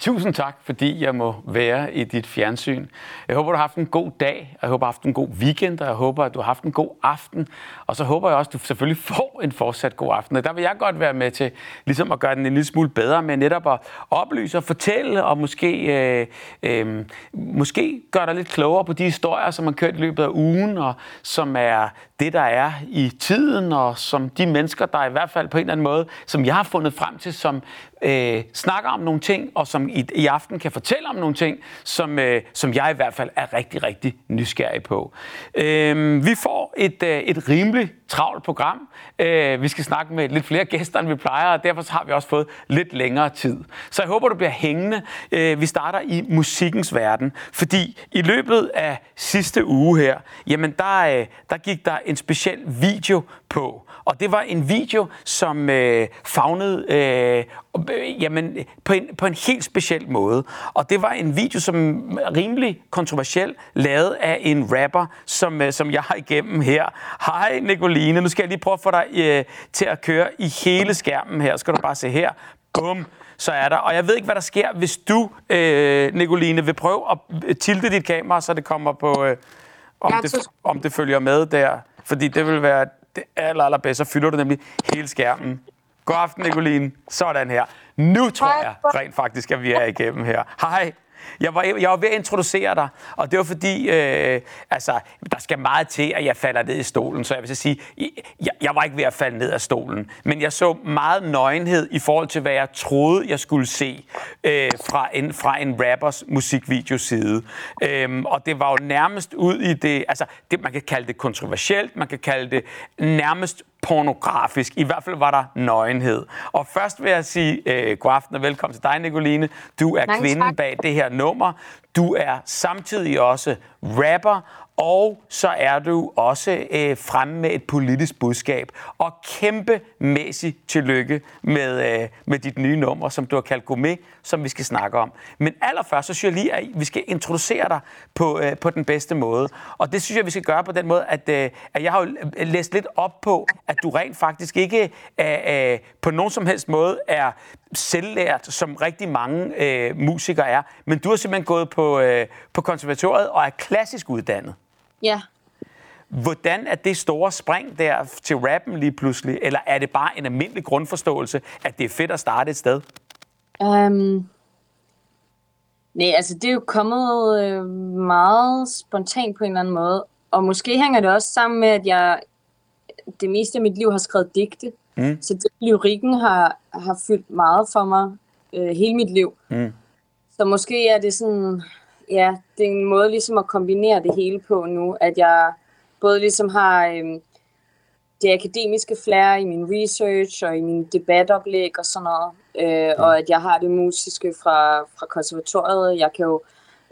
Tusind tak, fordi jeg må være i dit fjernsyn. Jeg håber, du har haft en god dag, og jeg håber, du har haft en god weekend, og jeg håber, at du har haft en god aften. Og så håber jeg også, at du selvfølgelig får en fortsat god aften. Og der vil jeg godt være med til ligesom at gøre den en lille smule bedre, med netop at oplyse og fortælle, og måske, øh, øh, måske gøre dig lidt klogere på de historier, som man kørt i løbet af ugen, og som er det, der er i tiden, og som de mennesker, der i hvert fald på en eller anden måde, som jeg har fundet frem til, som øh, snakker om nogle ting, og som i, i aften kan fortælle om nogle ting, som, øh, som jeg i hvert fald er rigtig, rigtig nysgerrig på. Øh, vi får et, øh, et rimeligt travlt program. Øh, vi skal snakke med lidt flere gæster, end vi plejer, og derfor har vi også fået lidt længere tid. Så jeg håber, du bliver hængende. Øh, vi starter i musikkens verden, fordi i løbet af sidste uge her, jamen der, øh, der gik der en speciel video på. Og det var en video, som øh, fagnede øh, jamen, på, en, på en helt speciel måde. Og det var en video, som rimelig kontroversiel, lavet af en rapper, som, øh, som jeg har igennem her. Hej Nicoline, nu skal jeg lige prøve at få dig øh, til at køre i hele skærmen her. Skal du bare se her. Bum! så er der. Og jeg ved ikke, hvad der sker, hvis du, øh, Nicoline, vil prøve at tilte dit kamera, så det kommer på, øh, om, det, om det følger med der. Fordi det vil være det aller, allerbedste. Så fylder du nemlig hele skærmen. God aften, Nicoline. Sådan her. Nu tror jeg rent faktisk, at vi er igennem her. Hej. Jeg var, jeg var ved at introducere dig, og det var fordi, øh, altså, der skal meget til, at jeg falder ned i stolen. Så jeg vil så sige, jeg, jeg var ikke ved at falde ned af stolen, men jeg så meget nøgenhed i forhold til, hvad jeg troede, jeg skulle se øh, fra, en, fra en rappers musikvideoside. Øhm, og det var jo nærmest ud i det, altså, det, man kan kalde det kontroversielt, man kan kalde det nærmest pornografisk. I hvert fald var der nøgenhed. Og først vil jeg sige øh, god aften og velkommen til dig, Nicoline. Du er Nej, kvinden tak. bag det her nummer. Du er samtidig også rapper, og så er du også øh, fremme med et politisk budskab. Og kæmpemæssigt tillykke med, øh, med dit nye nummer, som du har kaldt Gourmet, som vi skal snakke om. Men allerførst, så synes jeg lige, at vi skal introducere dig på, øh, på den bedste måde. Og det synes jeg, vi skal gøre på den måde, at, øh, at jeg har jo læst lidt op på, at du rent faktisk ikke øh, øh, på nogen som helst måde er selvlært, som rigtig mange øh, musikere er. Men du har simpelthen gået på, øh, på konservatoriet og er klassisk uddannet. Ja. Hvordan er det store spring der til rappen lige pludselig? Eller er det bare en almindelig grundforståelse, at det er fedt at starte et sted? Um, nej, altså det er jo kommet øh, meget spontant på en eller anden måde. Og måske hænger det også sammen med, at jeg det meste af mit liv har skrevet digte. Mm. Så det, lyrikken har, har fyldt meget for mig øh, hele mit liv. Mm. Så måske er det sådan, ja, det er en måde ligesom at kombinere det hele på nu, at jeg både ligesom har øh, det akademiske flair i min research og i min debatoplæg og sådan noget, øh, og at jeg har det musiske fra, fra konservatoriet. Jeg kan jo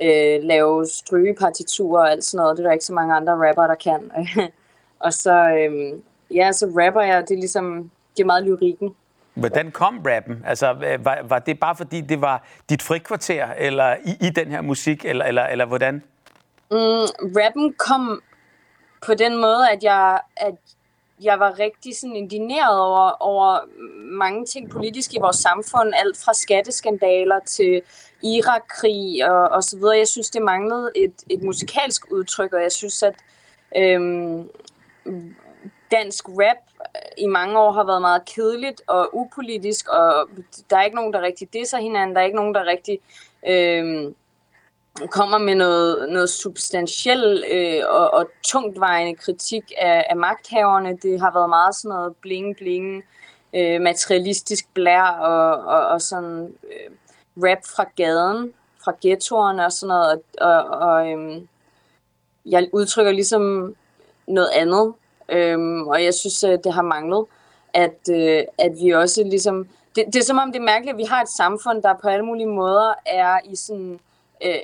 øh, lave strygepartiturer og alt sådan noget. Det er der ikke så mange andre rapper, der kan. og så, øh, ja, så rapper jeg, det er ligesom, det er meget lyrikken. Hvordan kom rappen? Altså, var, var det bare fordi, det var dit frikvarter eller i, i den her musik, eller, eller, eller hvordan? Mm, rappen kom på den måde, at jeg, at jeg var rigtig sådan indineret over, over mange ting politisk i vores samfund. Alt fra skatteskandaler til Irak-krig og, og så videre. Jeg synes, det manglede et, et musikalsk udtryk, og jeg synes, at øhm, dansk rap i mange år har været meget kedeligt og upolitisk, og der er ikke nogen, der rigtig disser hinanden, der er ikke nogen, der rigtig Øhm, kommer med noget, noget substantiel øh, og, og tungtvejende kritik af, af magthaverne. Det har været meget sådan noget bling-bling, øh, materialistisk blær og, og, og sådan øh, rap fra gaden, fra ghettoerne og sådan noget, og, og, og øh, jeg udtrykker ligesom noget andet, øh, og jeg synes, øh, det har manglet, at, øh, at vi også ligesom... Det, det er som om, det er mærkeligt, at vi har et samfund, der på alle mulige måder er i sådan øh,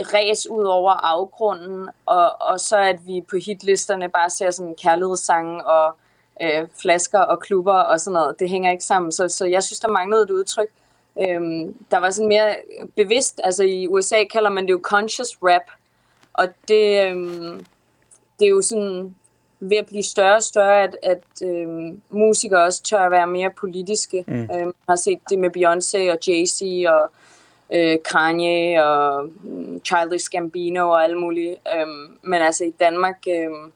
ræs ud over afgrunden, og, og så at vi på hitlisterne bare ser sådan kærlighedssange og øh, flasker og klubber og sådan noget. Det hænger ikke sammen, så, så jeg synes, der manglede et udtryk. Øhm, der var sådan mere bevidst, altså i USA kalder man det jo conscious rap, og det, øhm, det er jo sådan ved at blive større og større, at, at øh, musikere også tør at være mere politiske. Mm. Øh, man har set det med Beyoncé og Jay-Z og øh, Kanye og mm, Childish Gambino og alle mulige. Øhm, men altså i Danmark, øhm,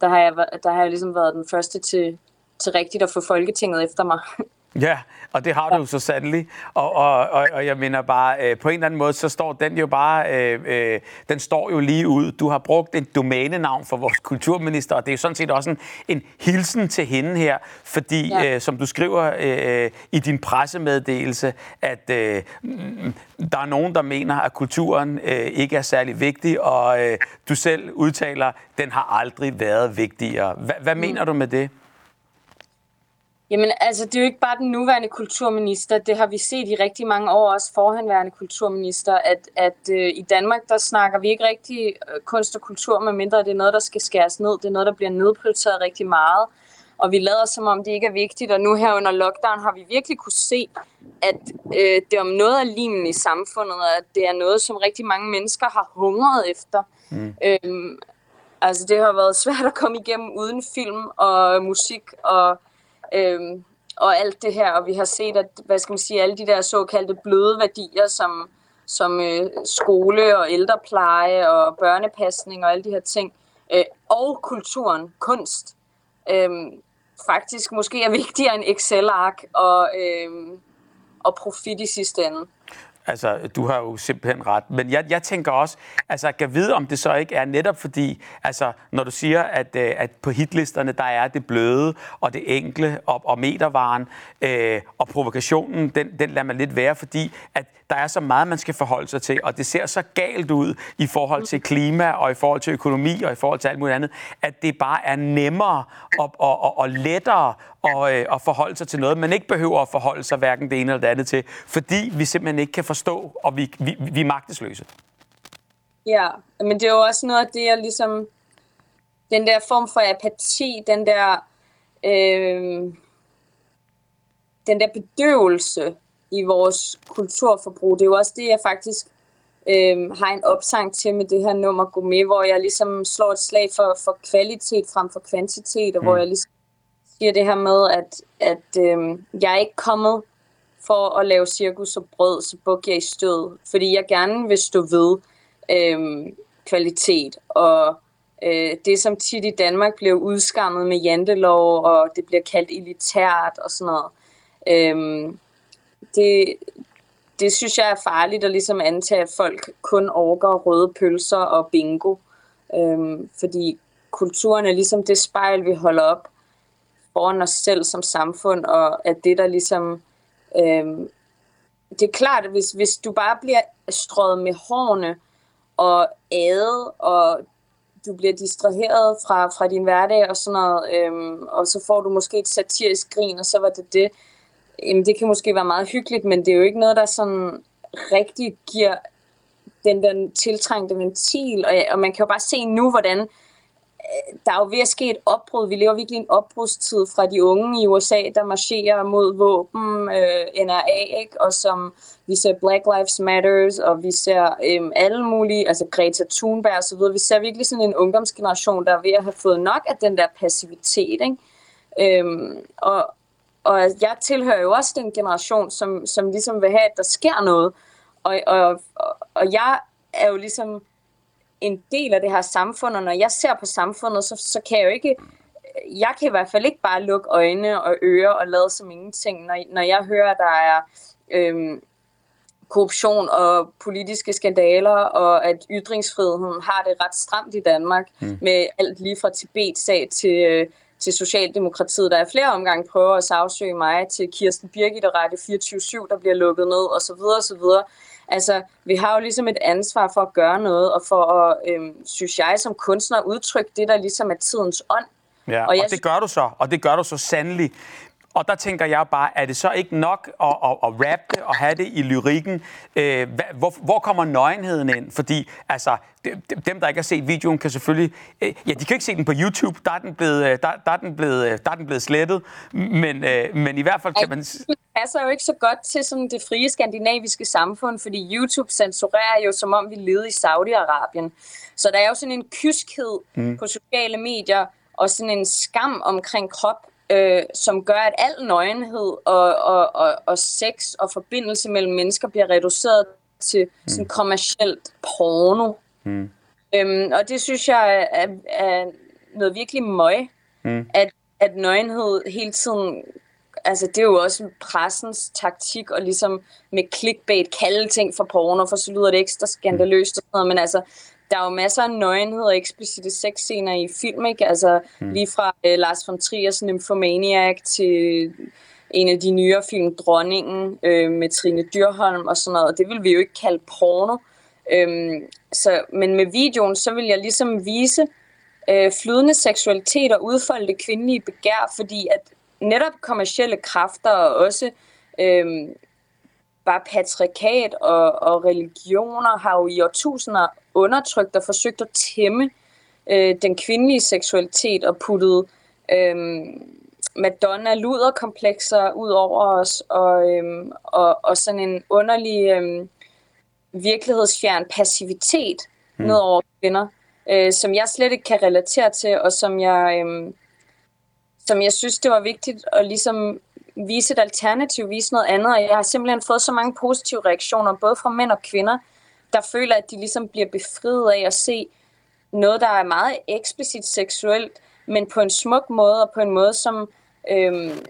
der, har jeg, der har jeg ligesom været den første til, til rigtigt at få Folketinget efter mig. Ja, og det har du jo så sandelig. Og, og, og, og jeg mener bare, øh, på en eller anden måde, så står den jo bare, øh, øh, den står jo lige ud. Du har brugt et domænenavn for vores kulturminister, og det er jo sådan set også en, en hilsen til hende her, fordi, ja. øh, som du skriver øh, i din pressemeddelelse, at øh, der er nogen, der mener, at kulturen øh, ikke er særlig vigtig, og øh, du selv udtaler, den har aldrig været vigtigere. Hva, hvad mm. mener du med det? Jamen, altså, det er jo ikke bare den nuværende kulturminister. Det har vi set i rigtig mange år, også forhenværende kulturminister, at, at øh, i Danmark, der snakker vi ikke rigtig øh, kunst og kultur, medmindre det er noget, der skal skæres ned. Det er noget, der bliver nedprioriteret rigtig meget. Og vi lader som om, det ikke er vigtigt. Og nu her under lockdown har vi virkelig kunne se, at øh, det er om noget af limen i samfundet, og at det er noget, som rigtig mange mennesker har hungret efter. Mm. Øhm, altså, det har været svært at komme igennem uden film og musik og øhm, og alt det her, og vi har set, at hvad skal man sige, alle de der såkaldte bløde værdier, som, som øh, skole og ældrepleje og børnepasning og alle de her ting, øh, og kulturen, kunst, øh, faktisk måske er vigtigere end Excel-ark og, øh, og profit i sidste ende. Altså, du har jo simpelthen ret. Men jeg, jeg tænker også, altså, jeg kan vide, om det så ikke er netop fordi, altså, når du siger, at, øh, at på hitlisterne, der er det bløde og det enkle og, og metervaren øh, og provokationen, den, den lader man lidt være, fordi at der er så meget, man skal forholde sig til, og det ser så galt ud i forhold til klima og i forhold til økonomi og i forhold til alt muligt andet, at det bare er nemmere og, og, og, og lettere at, øh, at forholde sig til noget, man ikke behøver at forholde sig hverken det ene eller det andet til, fordi vi simpelthen ikke kan forstå, og vi, vi, vi er magtesløse. Ja, men det er jo også noget af det, jeg ligesom... Den der form for apati, den der... Øh, den der bedøvelse, i vores kulturforbrug. Det er jo også det, jeg faktisk øh, har en opsang til med det her nummer Gå med, hvor jeg ligesom slår et slag for, for kvalitet frem for kvantitet, og mm. hvor jeg ligesom siger det her med, at, at øh, jeg er ikke kommet for at lave cirkus og brød, så bukker jeg i stød, fordi jeg gerne vil stå ved øh, kvalitet, og øh, det som tit i Danmark bliver udskammet med jantelov, og det bliver kaldt elitært og sådan noget. Øh, det, det synes jeg er farligt at ligesom antage, at folk kun overgår røde pølser og bingo. Øhm, fordi kulturen er ligesom det spejl, vi holder op foran os selv som samfund, og at det der ligesom... Øhm, det er klart, at hvis, hvis du bare bliver strøget med hårene og æde, og du bliver distraheret fra, fra din hverdag og sådan noget, øhm, og så får du måske et satirisk grin, og så var det det jamen det kan måske være meget hyggeligt, men det er jo ikke noget, der sådan rigtig giver den der tiltrængte ventil, og, og man kan jo bare se nu, hvordan øh, der er jo ved at ske et opbrud. Vi lever virkelig en opbrudstid fra de unge i USA, der marcherer mod våben, øh, NRA, ikke? og som vi ser Black Lives Matters, og vi ser øh, alle mulige, altså Greta Thunberg og så videre. Vi ser virkelig sådan en ungdomsgeneration, der er ved at have fået nok af den der passivitet. Ikke? Øhm, og, og jeg tilhører jo også den generation, som, som ligesom vil have, at der sker noget. Og, og, og jeg er jo ligesom en del af det her samfund, og når jeg ser på samfundet, så, så kan jeg jo ikke, jeg kan i hvert fald ikke bare lukke øjne og ører og lade som ingenting, når, når jeg hører, at der er øhm, korruption og politiske skandaler, og at ytringsfriheden har det ret stramt i Danmark, mm. med alt lige fra Tibet-sag til øh, til Socialdemokratiet, der er flere omgange prøver at sagsøge mig, til Kirsten Birgit og Radio 24 der bliver lukket ned, og så videre, og så videre. Altså, vi har jo ligesom et ansvar for at gøre noget, og for at, øhm, synes jeg, som kunstner udtrykke det, der ligesom er tidens ånd. Ja, og, jeg... og det gør du så, og det gør du så sandelig. Og der tænker jeg bare, er det så ikke nok at, at, at rappe det og have det i lyrikken? Øh, hvor, hvor kommer nøgenheden ind? Fordi altså, dem, der ikke har set videoen, kan selvfølgelig... Øh, ja, de kan ikke se den på YouTube. Der er den blevet, øh, der, der er den blevet, øh, der er den blevet slettet. Men, øh, men i hvert fald kan man... Det passer jo ikke så godt til sådan det frie skandinaviske samfund, fordi YouTube censurerer jo, som om vi levede i Saudi-Arabien. Så der er jo sådan en kyskhed mm. på sociale medier, og sådan en skam omkring krop, øh, som gør, at al nøgenhed og, og, og, og sex og forbindelse mellem mennesker bliver reduceret til sådan kommercielt porno. Mm. Øhm, og det synes jeg er, er noget virkelig møg, mm. at, at nøgenhed hele tiden altså det er jo også pressens taktik og ligesom med clickbait kalde ting for porno, for så lyder det ekstra skandaløst og sådan noget, men altså der er jo masser af nøgenhed og eksplicite sexscener i film, ikke? Altså mm. lige fra uh, Lars von Trier's Nymphomaniac til en af de nyere film, Dronningen, øh, med Trine Dyrholm og sådan noget. Det vil vi jo ikke kalde porno. Øhm, så, men med videoen, så vil jeg ligesom vise øh, flydende seksualitet og udfolde det kvindelige begær, fordi at netop kommercielle kræfter og også øh, bare patriarkat og, og religioner har jo i årtusinder undertrykt og forsøgt at tæmme øh, den kvindelige seksualitet og puttet øh, Madonna luderkomplekser ud over os og, øh, og, og sådan en underlig øh, virkelighedsfjern passivitet mm. ned over kvinder, øh, som jeg slet ikke kan relatere til, og som jeg, øh, som jeg synes, det var vigtigt at ligesom vise et alternativ, vise noget andet, og jeg har simpelthen fået så mange positive reaktioner, både fra mænd og kvinder, der føler, at de ligesom bliver befriet af at se noget, der er meget eksplicit seksuelt, men på en smuk måde, og på en måde, som øhm,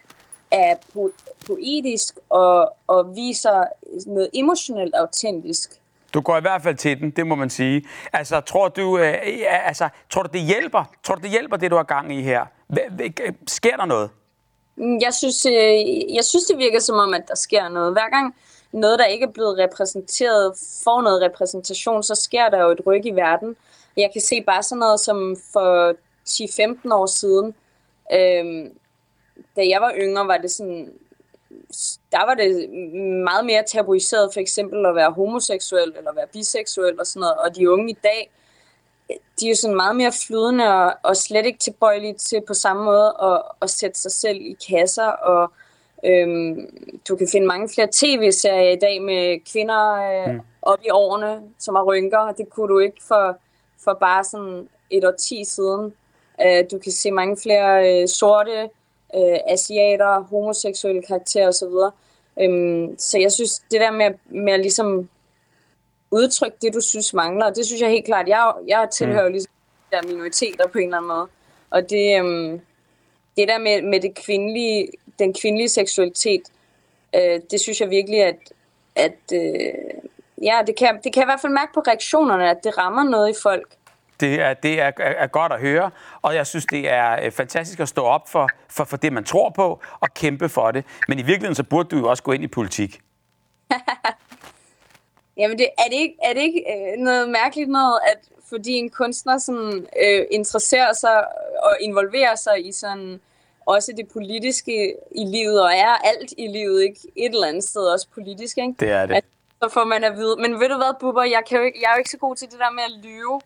er po- poetisk og, og viser noget emotionelt autentisk. Du går i hvert fald til den, det må man sige. Altså, tror du, øh, altså, tror du det hjælper? Tror du, det hjælper, det du har gang i her? Sker der noget? Mm, jeg synes, øh, jeg synes, det virker som om, at der sker noget. Hver gang noget, der ikke er blevet repræsenteret, får noget repræsentation, så sker der jo et ryg i verden. Jeg kan se bare sådan noget som for 10-15 år siden, øh, da jeg var yngre, var det sådan, der var det meget mere tabuiseret for eksempel at være homoseksuel eller være biseksuel og sådan noget. Og de unge i dag, de er jo sådan meget mere flydende og, og slet ikke tilbøjelige til på samme måde at, at sætte sig selv i kasser. Og øhm, du kan finde mange flere tv-serier i dag med kvinder øh, mm. op i årene, som har rynker. Det kunne du ikke for, for bare sådan et år ti siden. Øh, du kan se mange flere øh, sorte øh, asiater, homoseksuelle karakterer osv. Øhm, så jeg synes, det der med, med at ligesom udtrykke det, du synes mangler, det synes jeg helt klart, jeg, jeg tilhører mm. ligesom der minoriteter på en eller anden måde. Og det, øhm, det der med, med det kvindelige, den kvindelige seksualitet, øh, det synes jeg virkelig, at, at øh, ja, det kan, det kan jeg i hvert fald mærke på reaktionerne, at det rammer noget i folk. Det er, det er, er godt at høre, og jeg synes, det er øh, fantastisk at stå op for, for, for det, man tror på, og kæmpe for det. Men i virkeligheden, så burde du jo også gå ind i politik. Jamen, det, er det ikke, er det ikke øh, noget mærkeligt noget, at fordi en kunstner sådan, øh, interesserer sig og involverer sig i sådan også det politiske i livet, og er alt i livet ikke et eller andet sted også politisk, ikke? Det er det. At, så får man at vide, men ved du hvad, Bubber, jeg, kan jo ikke, jeg er jo ikke så god til det der med at lyve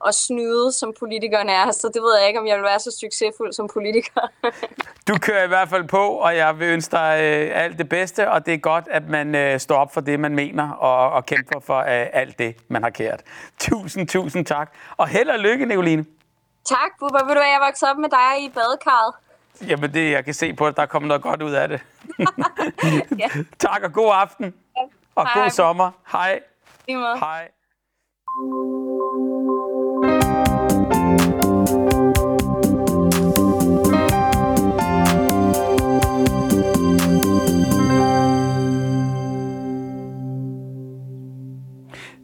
og snyde, som politikerne er, så det ved jeg ikke, om jeg vil være så succesfuld som politiker. du kører i hvert fald på, og jeg vil ønske dig øh, alt det bedste, og det er godt, at man øh, står op for det, man mener, og, og kæmper for øh, alt det, man har kært. Tusind, tusind tak, og held og lykke, Nicoline. Tak, Bubba. Ved du hvad, jeg voksede op med dig i badekarret. Jamen, det, jeg kan se på, at der kommer noget godt ud af det. ja. tak, og god aften. Ja. Og Hej. god sommer. Hej. Hej.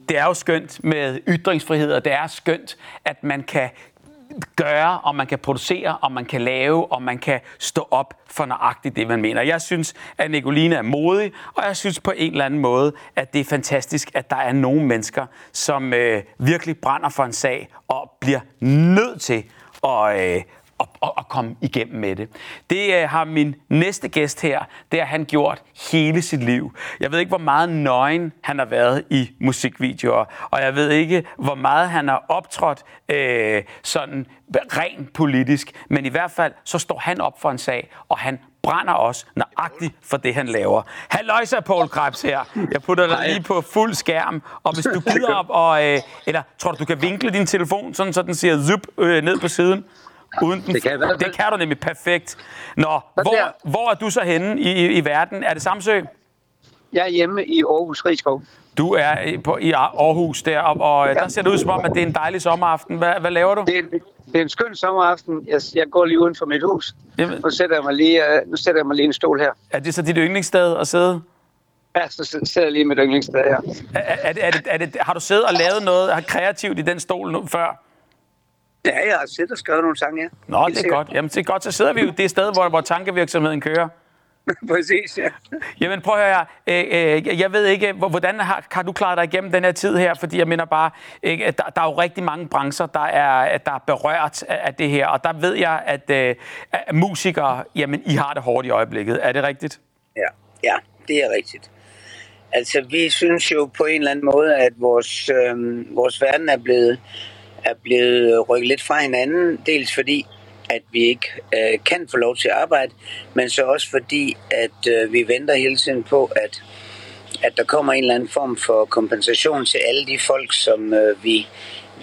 det er jo skønt med ytringsfrihed, og det er skønt, at man kan gøre, og man kan producere, og man kan lave, og man kan stå op for nøjagtigt det, man mener. Jeg synes, at Nicoline er modig, og jeg synes på en eller anden måde, at det er fantastisk, at der er nogle mennesker, som øh, virkelig brænder for en sag, og bliver nødt til at, øh, at, at, at komme igennem med det. Det øh, har min næste gæst her, det har han gjort hele sit liv. Jeg ved ikke, hvor meget nøgen han har været i musikvideoer, og jeg ved ikke, hvor meget han har optrådt øh, sådan rent politisk, men i hvert fald så står han op for en sag, og han brænder også nøjagtigt for det, han laver. Halløjsa, Paul Krebs her. Jeg putter dig lige på fuld skærm, og hvis du gider op, og, øh, eller tror du, du kan vinkle din telefon, sådan så den siger zup øh, ned på siden? Uden den, det, kan det kan du nemlig perfekt. Nå, hvor, hvor er du så henne i, i, i verden? Er det Samsø? Jeg er hjemme i Aarhus Rigskov. Du er på, i Aarhus der, og, og ja. der ser det ud som om, at det er en dejlig sommeraften. Hvad, hvad laver du? Det er, det er en skøn sommeraften. Jeg, jeg går lige uden for mit hus. Jamen. Nu sætter, jeg mig lige, uh, nu sætter jeg mig lige en stol her. Er det så dit yndlingssted at sidde? Ja, så sidder jeg lige med yndlingssted her. Er, er, er, det, er det, har du siddet og lavet noget kreativt i den stol nu, før? Ja, jeg har siddet og skrevet nogle sange, ja. Nå, Helt det er sikkert. godt. Jamen, det er godt. Så sidder vi jo det sted, hvor, hvor tankevirksomheden kører. Præcis, ja. Jamen prøv at høre, øh, øh, jeg ved ikke, hvordan har, har du klaret dig igennem den her tid her? Fordi jeg mener bare, øh, der, der er jo rigtig mange brancher, der er, der er berørt af, det her, og der ved jeg, at, øh, at musikere, jamen I har det hårdt i øjeblikket. Er det rigtigt? Ja, ja det er rigtigt. Altså, vi synes jo på en eller anden måde, at vores, øh, vores verden er blevet, er blevet rykket lidt fra hinanden. Dels fordi, at vi ikke øh, kan få lov til at arbejde, men så også fordi, at øh, vi venter hele tiden på, at, at der kommer en eller anden form for kompensation til alle de folk, som øh, vi,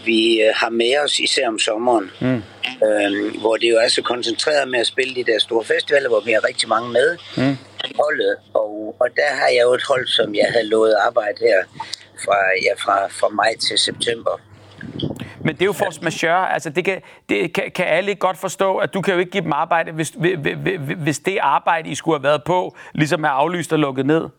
vi øh, har med os, især om sommeren. Mm. Øh, hvor det jo er så koncentreret med at spille de der store festivaler, hvor vi har rigtig mange med. Mm. Holdet, og, og der har jeg jo et hold, som jeg havde lovet arbejde her fra, ja, fra, fra maj til september. Men det er jo force majeure. Altså, det kan, det kan, kan alle ikke godt forstå, at du kan jo ikke give dem arbejde, hvis, hvis det arbejde, I skulle have været på, ligesom er aflyst og lukket ned.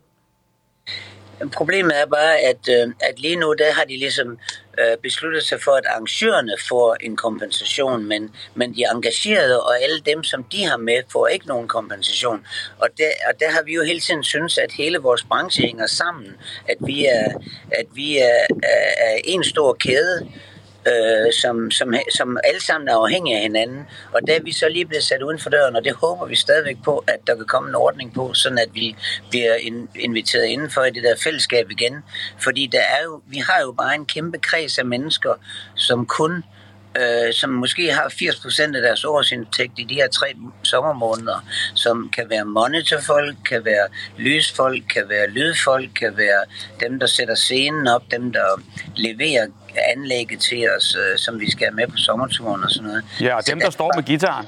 Problemet er bare, at, øh, at lige nu, der har de ligesom øh, besluttet sig for, at arrangørerne får en kompensation, men, men de engagerede og alle dem, som de har med, får ikke nogen kompensation. Og der, og der har vi jo hele tiden synes, at hele vores branche hænger sammen, at vi er, at vi er, er, er en stor kæde, øh, som, som, som alle sammen er afhængige af hinanden. Og der er vi så lige blevet sat uden for døren, og det håber vi stadigvæk på, at der kan komme en ordning på, sådan at vi bliver inviteret indenfor i det der fællesskab igen. Fordi der er jo, vi har jo bare en kæmpe kreds af mennesker, som kun øh, som måske har 80% af deres årsindtægt i de her tre sommermåneder, som kan være monitorfolk, kan være lysfolk, kan være lydfolk, kan være dem, der sætter scenen op, dem, der leverer anlægget til os, øh, som vi skal have med på sommerturen og sådan noget. Ja, og dem, der står med gitaren.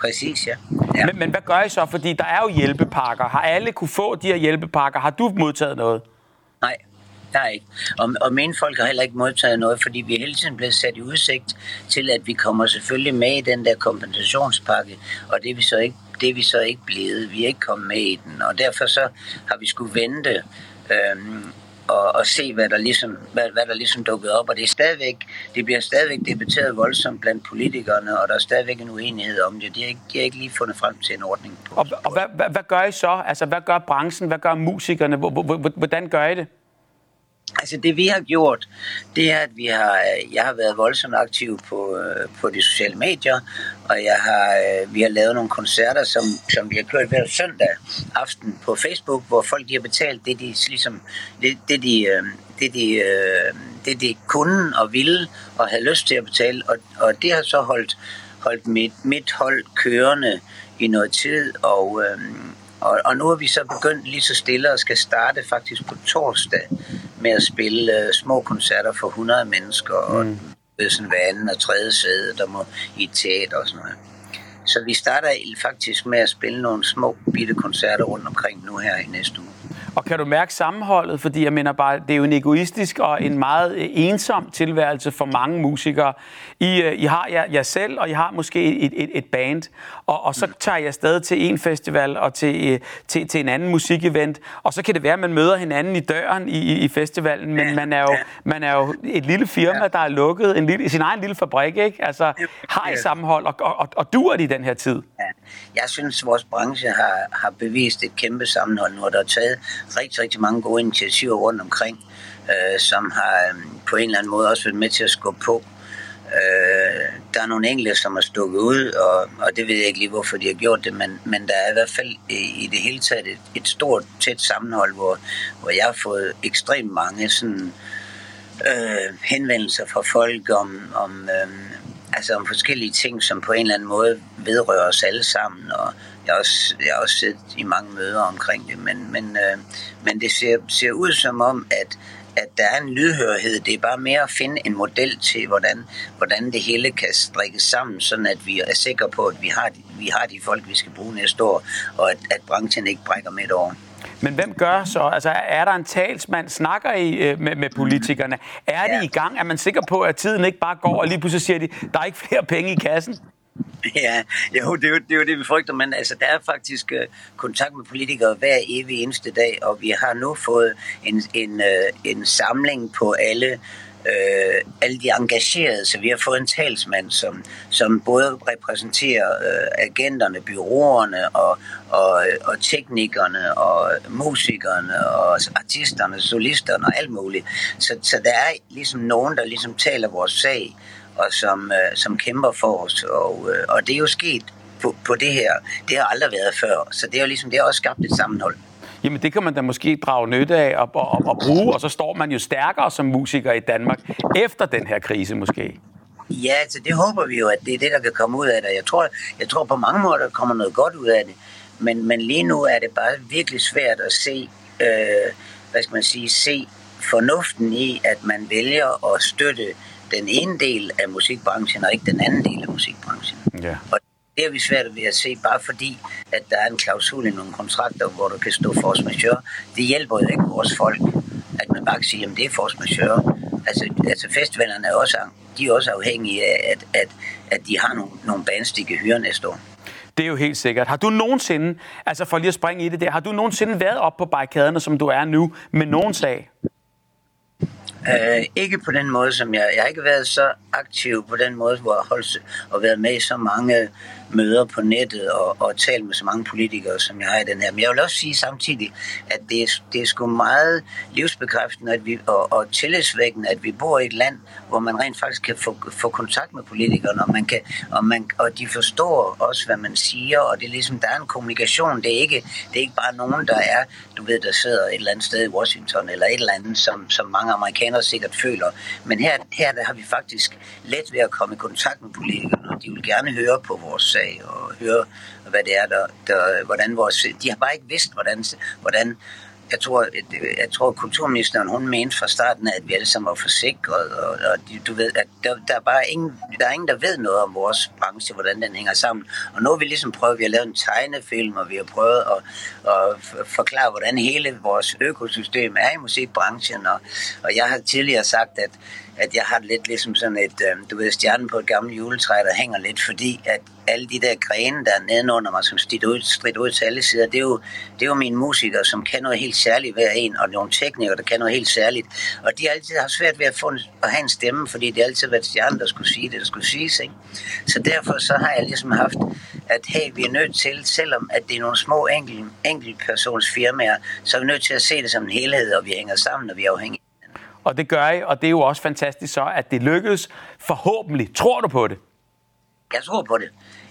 Præcis, ja. ja. Men, men hvad gør I så? Fordi der er jo hjælpepakker. Har alle kunne få de her hjælpepakker? Har du modtaget noget? Nej, der er ikke. Og, og mine folk har heller ikke modtaget noget, fordi vi hele tiden blevet sat i udsigt til, at vi kommer selvfølgelig med i den der kompensationspakke, og det er vi så ikke, det er vi så ikke blevet. Vi er ikke kommet med i den, og derfor så har vi skulle vente øhm, og, og se, hvad der, ligesom, hvad, hvad der ligesom dukkede op. Og det, er stadigvæk, det bliver stadigvæk debatteret voldsomt blandt politikerne, og der er stadigvæk en uenighed om det. De har ikke, de har ikke lige fundet frem til en ordning. På, og, og hvad, hvad, hvad gør I så? Altså, hvad gør branchen? Hvad gør musikerne? Hvordan gør I det? Altså det vi har gjort, det er, at vi har, øh, jeg har været voldsomt aktiv på, øh, på de sociale medier, og jeg har, øh, vi har lavet nogle koncerter, som, som vi har kørt hver søndag aften på Facebook, hvor folk de har betalt det, de, ligesom, det, det, de, det, de, det, de kunne og ville og havde lyst til at betale, og, og det har så holdt, holdt mit, mit hold kørende i noget tid, og, og, og nu er vi så begyndt lige så stille og skal starte faktisk på torsdag med at spille uh, små koncerter for 100 mennesker, mm. og ved sådan hver anden og tredje sæde, der må i et teater og sådan noget. Så vi starter faktisk med at spille nogle små bitte koncerter rundt omkring nu her i næste uge. Og kan du mærke sammenholdet? Fordi jeg mener bare, det er jo en egoistisk og en meget ensom tilværelse for mange musikere. I, øh, I har jer, jer selv, og I har måske et, et, et band. Og, og så tager jeg stadig til en festival og til, øh, til, til en anden musikevent. Og så kan det være, at man møder hinanden i døren i, i festivalen. Men man er, jo, man er jo et lille firma, der er lukket. En lille, sin egen lille fabrik, ikke? Altså, har I sammenhold, og, og, og, og duer det i den her tid? Ja. Jeg synes, vores branche har, har bevist et kæmpe sammenhold nu, der er taget rigtig, rigtig mange gode initiativer rundt omkring, øh, som har øh, på en eller anden måde også været med til at skubbe på. Øh, der er nogle enkelte, som har stukket ud, og, og det ved jeg ikke lige, hvorfor de har gjort det, men, men der er i hvert fald i, i det hele taget et, et stort, tæt sammenhold, hvor, hvor jeg har fået ekstremt mange sådan, øh, henvendelser fra folk om, om øh, altså om forskellige ting, som på en eller anden måde vedrører os alle sammen, og jeg har også, jeg har også siddet i mange møder omkring det, men, men, øh, men det ser, ser ud som om, at, at der er en lydhørighed. Det er bare mere at finde en model til, hvordan, hvordan det hele kan strikkes sammen, sådan at vi er sikre på, at vi har, vi har de folk, vi skal bruge næste år, og at, at branchen ikke brækker med et år. Men hvem gør så? Altså, er der en talsmand? Snakker I øh, med, med politikerne? Er det ja. i gang? Er man sikker på, at tiden ikke bare går, og lige pludselig siger de, der er ikke flere penge i kassen? Ja, jo, det er jo, det er jo det, vi frygter, men altså, der er faktisk øh, kontakt med politikere hver evig eneste dag, og vi har nu fået en, en, øh, en samling på alle øh, alle de engagerede, så vi har fået en talsmand, som, som både repræsenterer øh, agenterne, byråerne og, og, og teknikerne og musikerne og artisterne, solisterne og alt muligt. Så, så der er ligesom nogen, der ligesom taler vores sag, og som, øh, som kæmper for os. Og, øh, og det er jo sket på, på det her. Det har aldrig været før. Så det er jo ligesom, det har også skabt et sammenhold. Jamen det kan man da måske drage nytte af og, og, og bruge, og så står man jo stærkere som musiker i Danmark efter den her krise måske. Ja, altså det håber vi jo, at det er det, der kan komme ud af det. Jeg tror, jeg tror på mange måder, der kommer noget godt ud af det. Men, men lige nu er det bare virkelig svært at se, øh, hvad skal man sige, se fornuften i, at man vælger at støtte den ene del af musikbranchen, og ikke den anden del af musikbranchen. Ja. Og det er vi svært ved at se, bare fordi, at der er en klausul i nogle kontrakter, hvor du kan stå force majeure. Det hjælper jo ikke vores folk, at man bare kan sige, at det er force majeure. Altså, altså festivalerne er også, de er også afhængige af, at, at, at de har nogle, nogle bands, de kan hyre næste år. Det er jo helt sikkert. Har du nogensinde, altså for lige at springe i det der, har du nogensinde været op på barrikaderne, som du er nu, med nogen sag? Øh, ikke på den måde, som jeg... Jeg har ikke været så aktiv på den måde, hvor jeg holdt og været med i så mange møder på nettet og, og talt med så mange politikere, som jeg har i den her. Men jeg vil også sige samtidig, at det er, det er sgu meget livsbekræftende at vi, og, og tillidsvækkende, at vi bor i et land, hvor man rent faktisk kan få, få kontakt med politikerne, og, man kan, og, man, og de forstår også, hvad man siger, og det er ligesom, der er en kommunikation. Det er ikke, det er ikke bare nogen, der er, du ved, der sidder et eller andet sted i Washington, eller et eller andet, som, som mange amerikanere sikkert føler. Men her, her der har vi faktisk let ved at komme i kontakt med politikerne, og de vil gerne høre på vores USA og høre, hvad det er, der, der hvordan vores... De har bare ikke vidst, hvordan, hvordan jeg tror, jeg tror kulturministeren, hun mente fra starten, at vi alle sammen var forsikret, og, og du ved, at der, der, er bare ingen, der er ingen, der ved noget om vores branche, hvordan den hænger sammen. Og nu har vi ligesom prøvet, vi har lavet en tegnefilm, og vi har prøvet at, at forklare, hvordan hele vores økosystem er i musikbranchen, og, og jeg har tidligere sagt, at at jeg har lidt ligesom sådan et, øh, du ved, stjernen på et gammelt juletræ, der hænger lidt, fordi at alle de der grene, der er nedenunder mig, som strider ud, strider ud til alle sider, det er, jo, det er jo mine musikere, som kan noget helt særligt hver en, og nogle teknikere, der kan noget helt særligt. Og de altid har svært ved at, få en, at have en stemme, fordi det altid har været stjernen, der skulle sige det, der skulle siges. Ikke? Så derfor så har jeg ligesom haft, at hey, vi er nødt til, selvom at det er nogle små enkelt, enkeltpersons firmaer, så er vi nødt til at se det som en helhed, og vi hænger sammen, og vi er afhængige og det gør I, og det er jo også fantastisk så, at det lykkedes forhåbentlig. Tror du på det? Jeg tror på det.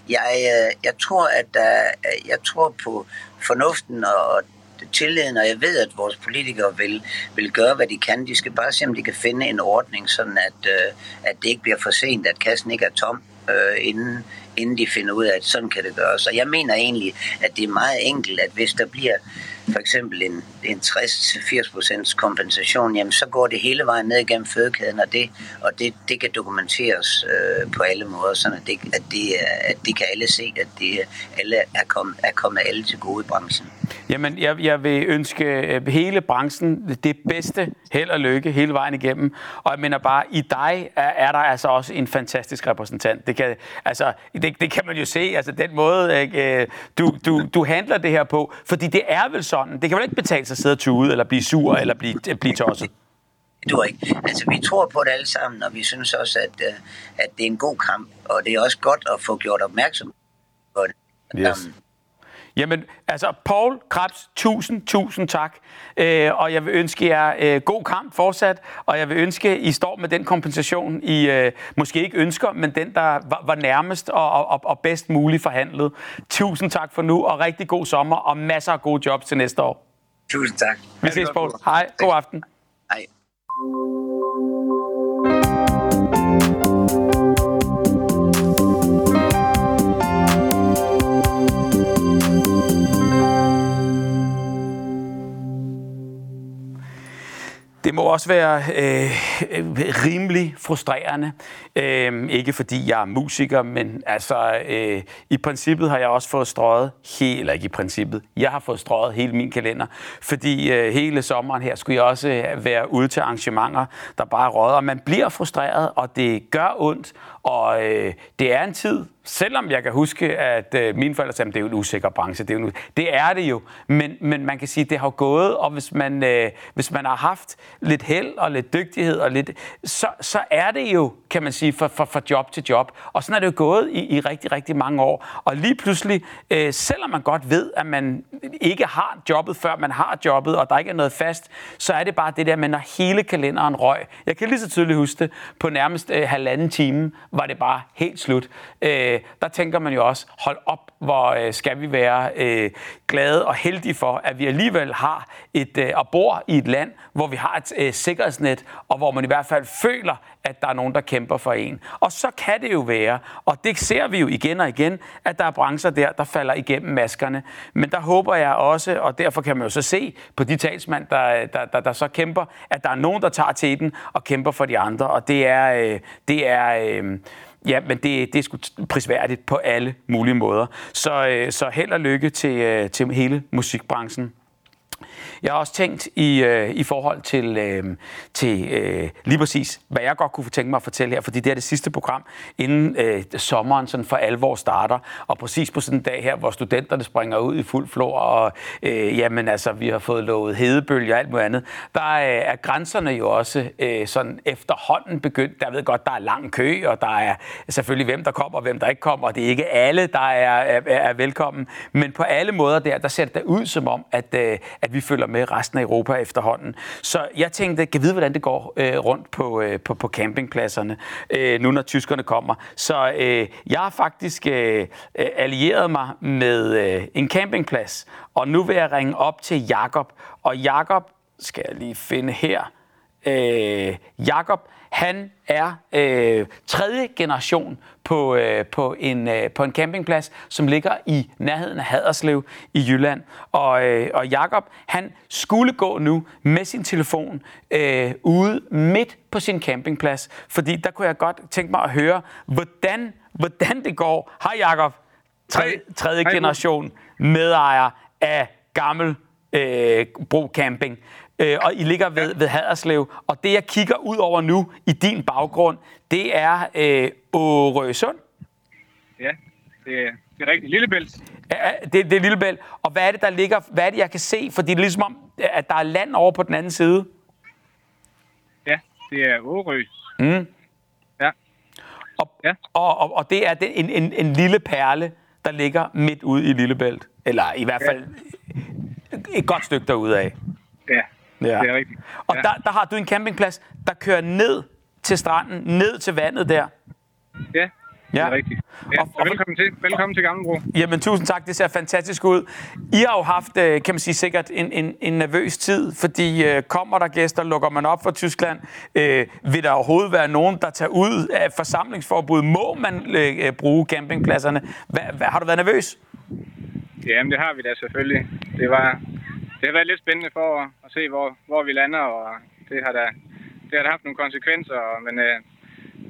Jeg, øh, jeg tror, at der, jeg tror på fornuften og tilliden, og jeg ved, at vores politikere vil, vil gøre, hvad de kan. De skal bare se, om de kan finde en ordning, sådan at, øh, at det ikke bliver for sent, at kassen ikke er tom, inden, inden de finder ud af, at sådan kan det gøres. Og jeg mener egentlig, at det er meget enkelt, at hvis der bliver for eksempel en, en 60-80% kompensation, jamen så går det hele vejen ned igennem fødekæden, og det, og det, det kan dokumenteres øh, på alle måder, så at det, at, det, at det kan alle se, at det alle er, kom, er kommet alle til gode i branchen. Jamen, jeg, jeg vil ønske øh, hele branchen det bedste held og lykke hele vejen igennem. Og jeg mener bare, i dig er, er der altså også en fantastisk repræsentant. Det kan, altså, det, det kan man jo se, altså den måde, ikke, øh, du, du, du handler det her på. Fordi det er vel sådan, det kan vel ikke betale sig at sidde og tude, eller blive sur, eller blive, blive tosset? Du ikke. Altså, vi tror på det alle sammen, og vi synes også, at, øh, at det er en god kamp, og det er også godt at få gjort opmærksom på det. Yes. Um, Jamen, altså, Paul Krabs, tusind, tusind tak. Øh, og jeg vil ønske jer øh, god kamp fortsat, og jeg vil ønske, I står med den kompensation, I øh, måske ikke ønsker, men den, der var, var nærmest og, og, og bedst muligt forhandlet. Tusind tak for nu, og rigtig god sommer, og masser af gode jobs til næste år. Tusind tak. Vi ses, Paul. Hej. God aften. Hej. Det må også være øh, øh rimelig frustrerende. Øh, ikke fordi jeg er musiker, men altså øh, i princippet har jeg også fået strøget helt, eller ikke i princippet, jeg har fået strøget hele min kalender, fordi øh, hele sommeren her skulle jeg også øh, være ude til arrangementer, der bare råder. Man bliver frustreret, og det gør ondt, og øh, det er en tid, selvom jeg kan huske, at øh, mine forældre sagde, at det er jo en usikker branche. Det er, jo en, det er det jo, men, men man kan sige, at det har gået, og hvis man, øh, hvis man har haft lidt held og lidt dygtighed, og lidt, så, så er det jo, kan man sige, fra, fra, fra job til job. Og sådan er det jo gået i, i rigtig, rigtig mange år. Og lige pludselig, øh, selvom man godt ved, at man ikke har jobbet, før man har jobbet, og der ikke er noget fast, så er det bare det der med, når hele kalenderen røg. Jeg kan lige så tydeligt huske det, på nærmest øh, halvanden time var det bare helt slut. Øh, der tænker man jo også, hold op, hvor øh, skal vi være øh, glade og heldige for, at vi alligevel har et øh, og bor i et land, hvor vi har et øh, sikkerhedsnet, og hvor man i hvert fald føler, at der er nogen, der kæmper for en. Og så kan det jo være, og det ser vi jo igen og igen, at der er brancher der, der falder igennem maskerne. Men der håber jeg også, og derfor kan man jo så se på de talsmænd, der, der, der, der så kæmper, at der er nogen, der tager til den og kæmper for de andre. Og det er, øh, det er øh, Ja, men det, det er sgu prisværdigt på alle mulige måder. Så, øh, så held og lykke til, øh, til hele musikbranchen. Jeg har også tænkt i, øh, i forhold til, øh, til øh, lige præcis, hvad jeg godt kunne tænke mig at fortælle her, fordi det er det sidste program, inden øh, sommeren sådan for alvor starter, og præcis på sådan en dag her, hvor studenterne springer ud i fuld flor, og øh, jamen altså, vi har fået lovet hedebølge og alt muligt andet, der er, er grænserne jo også øh, sådan efterhånden begyndt. Der ved godt, der er lang kø, og der er selvfølgelig hvem der kommer, og hvem der ikke kommer, og det er ikke alle, der er, er, er velkommen, men på alle måder der, der ser det ud som om, at, øh, at vi følger med resten af Europa efterhånden. Så jeg tænkte, kan vide, hvordan det går øh, rundt på, øh, på, på campingpladserne, øh, nu når tyskerne kommer. Så øh, jeg har faktisk øh, øh, allieret mig med øh, en campingplads, og nu vil jeg ringe op til Jakob. Og Jakob skal jeg lige finde her. Øh, Jakob, han er øh, tredje generation på, øh, på, en, øh, på en campingplads, som ligger i nærheden af Haderslev i Jylland. Og, øh, og Jakob, han skulle gå nu med sin telefon øh, ude midt på sin campingplads, fordi der kunne jeg godt tænke mig at høre, hvordan, hvordan det går. Hej Jakob, tredje, tredje generation medejer af gammel øh, Bro Camping øh, og I ligger ved, ved Haderslev. Og det, jeg kigger ud over nu i din baggrund, det er øh, Årøsund. Ja, det er, det er rigtigt. Lillebælt. Ja, det, det er Lillebælt. Og hvad er det, der ligger, hvad er det, jeg kan se? Fordi det er ligesom om, at der er land over på den anden side. Ja, det er Årø. Mm. Ja. Og, ja. Og, og, og det er en, en, en lille perle, der ligger midt ude i Lillebælt. Eller i hvert fald ja. et godt stykke derude af. Ja, Ja. Det er rigtigt. Og ja. der, der har du en campingplads, der kører ned til stranden, ned til vandet der. Ja, det ja. er rigtigt. Ja, og, og, velkommen til. Velkommen til Gammelbro. Jamen, tusind tak. Det ser fantastisk ud. I har jo haft, øh, kan man sige, sikkert en, en, en nervøs tid, fordi øh, kommer der gæster, lukker man op for Tyskland, øh, vil der overhovedet være nogen, der tager ud af forsamlingsforbud? Må man øh, bruge campingpladserne? Hva, hva, har du været nervøs? Jamen, det har vi da selvfølgelig. Det var, det har været lidt spændende for at, at se, hvor, hvor vi lander, og det har da, det har da haft nogle konsekvenser, men øh,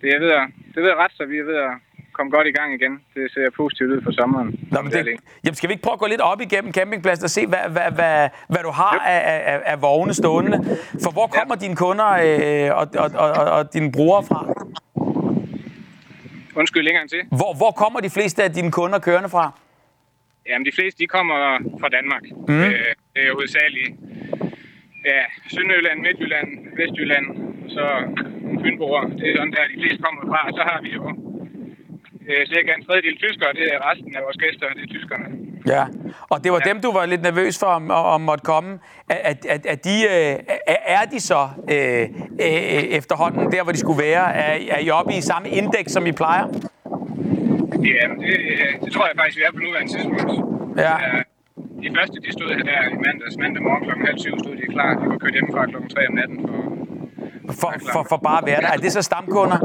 det, er ved at, det er ved at rette sig, vi er ved at komme godt i gang igen. Det ser positivt ud for sommeren. Nå, men det, jamen, skal vi ikke prøve at gå lidt op igennem campingpladsen og se, hvad, hvad, hvad, hvad du har af, af, af vogne stående? For hvor kommer ja. dine kunder øh, og, og, og, og, og dine brugere fra? Undskyld, længere til. Hvor, hvor kommer de fleste af dine kunder kørende fra? Jamen, de fleste de kommer fra Danmark. Mm. Øh, er hovedsageligt ja, Sønderjylland, Midtjylland, Vestjylland, så fynboer. Det er sådan der, de fleste kommer fra. Så har vi jo øh, cirka en tredjedel tyskere, det er resten af vores gæster, det er tyskerne. Ja, og det var ja. dem, du var lidt nervøs for, om, om måtte komme. At, at, at de, øh, er de så øh, øh, efterhånden der, hvor de skulle være? Er, er I oppe i samme indeks, som I plejer? Ja, det, det tror jeg faktisk, vi er på nuværende tidspunkt. Ja. De første, de stod her der i mandags, mandag morgen kl. halv syv, stod de klar. De var kørt hjemmefra kl. 3 om natten for, for, for, for bare at være der. Er det så stamkunder?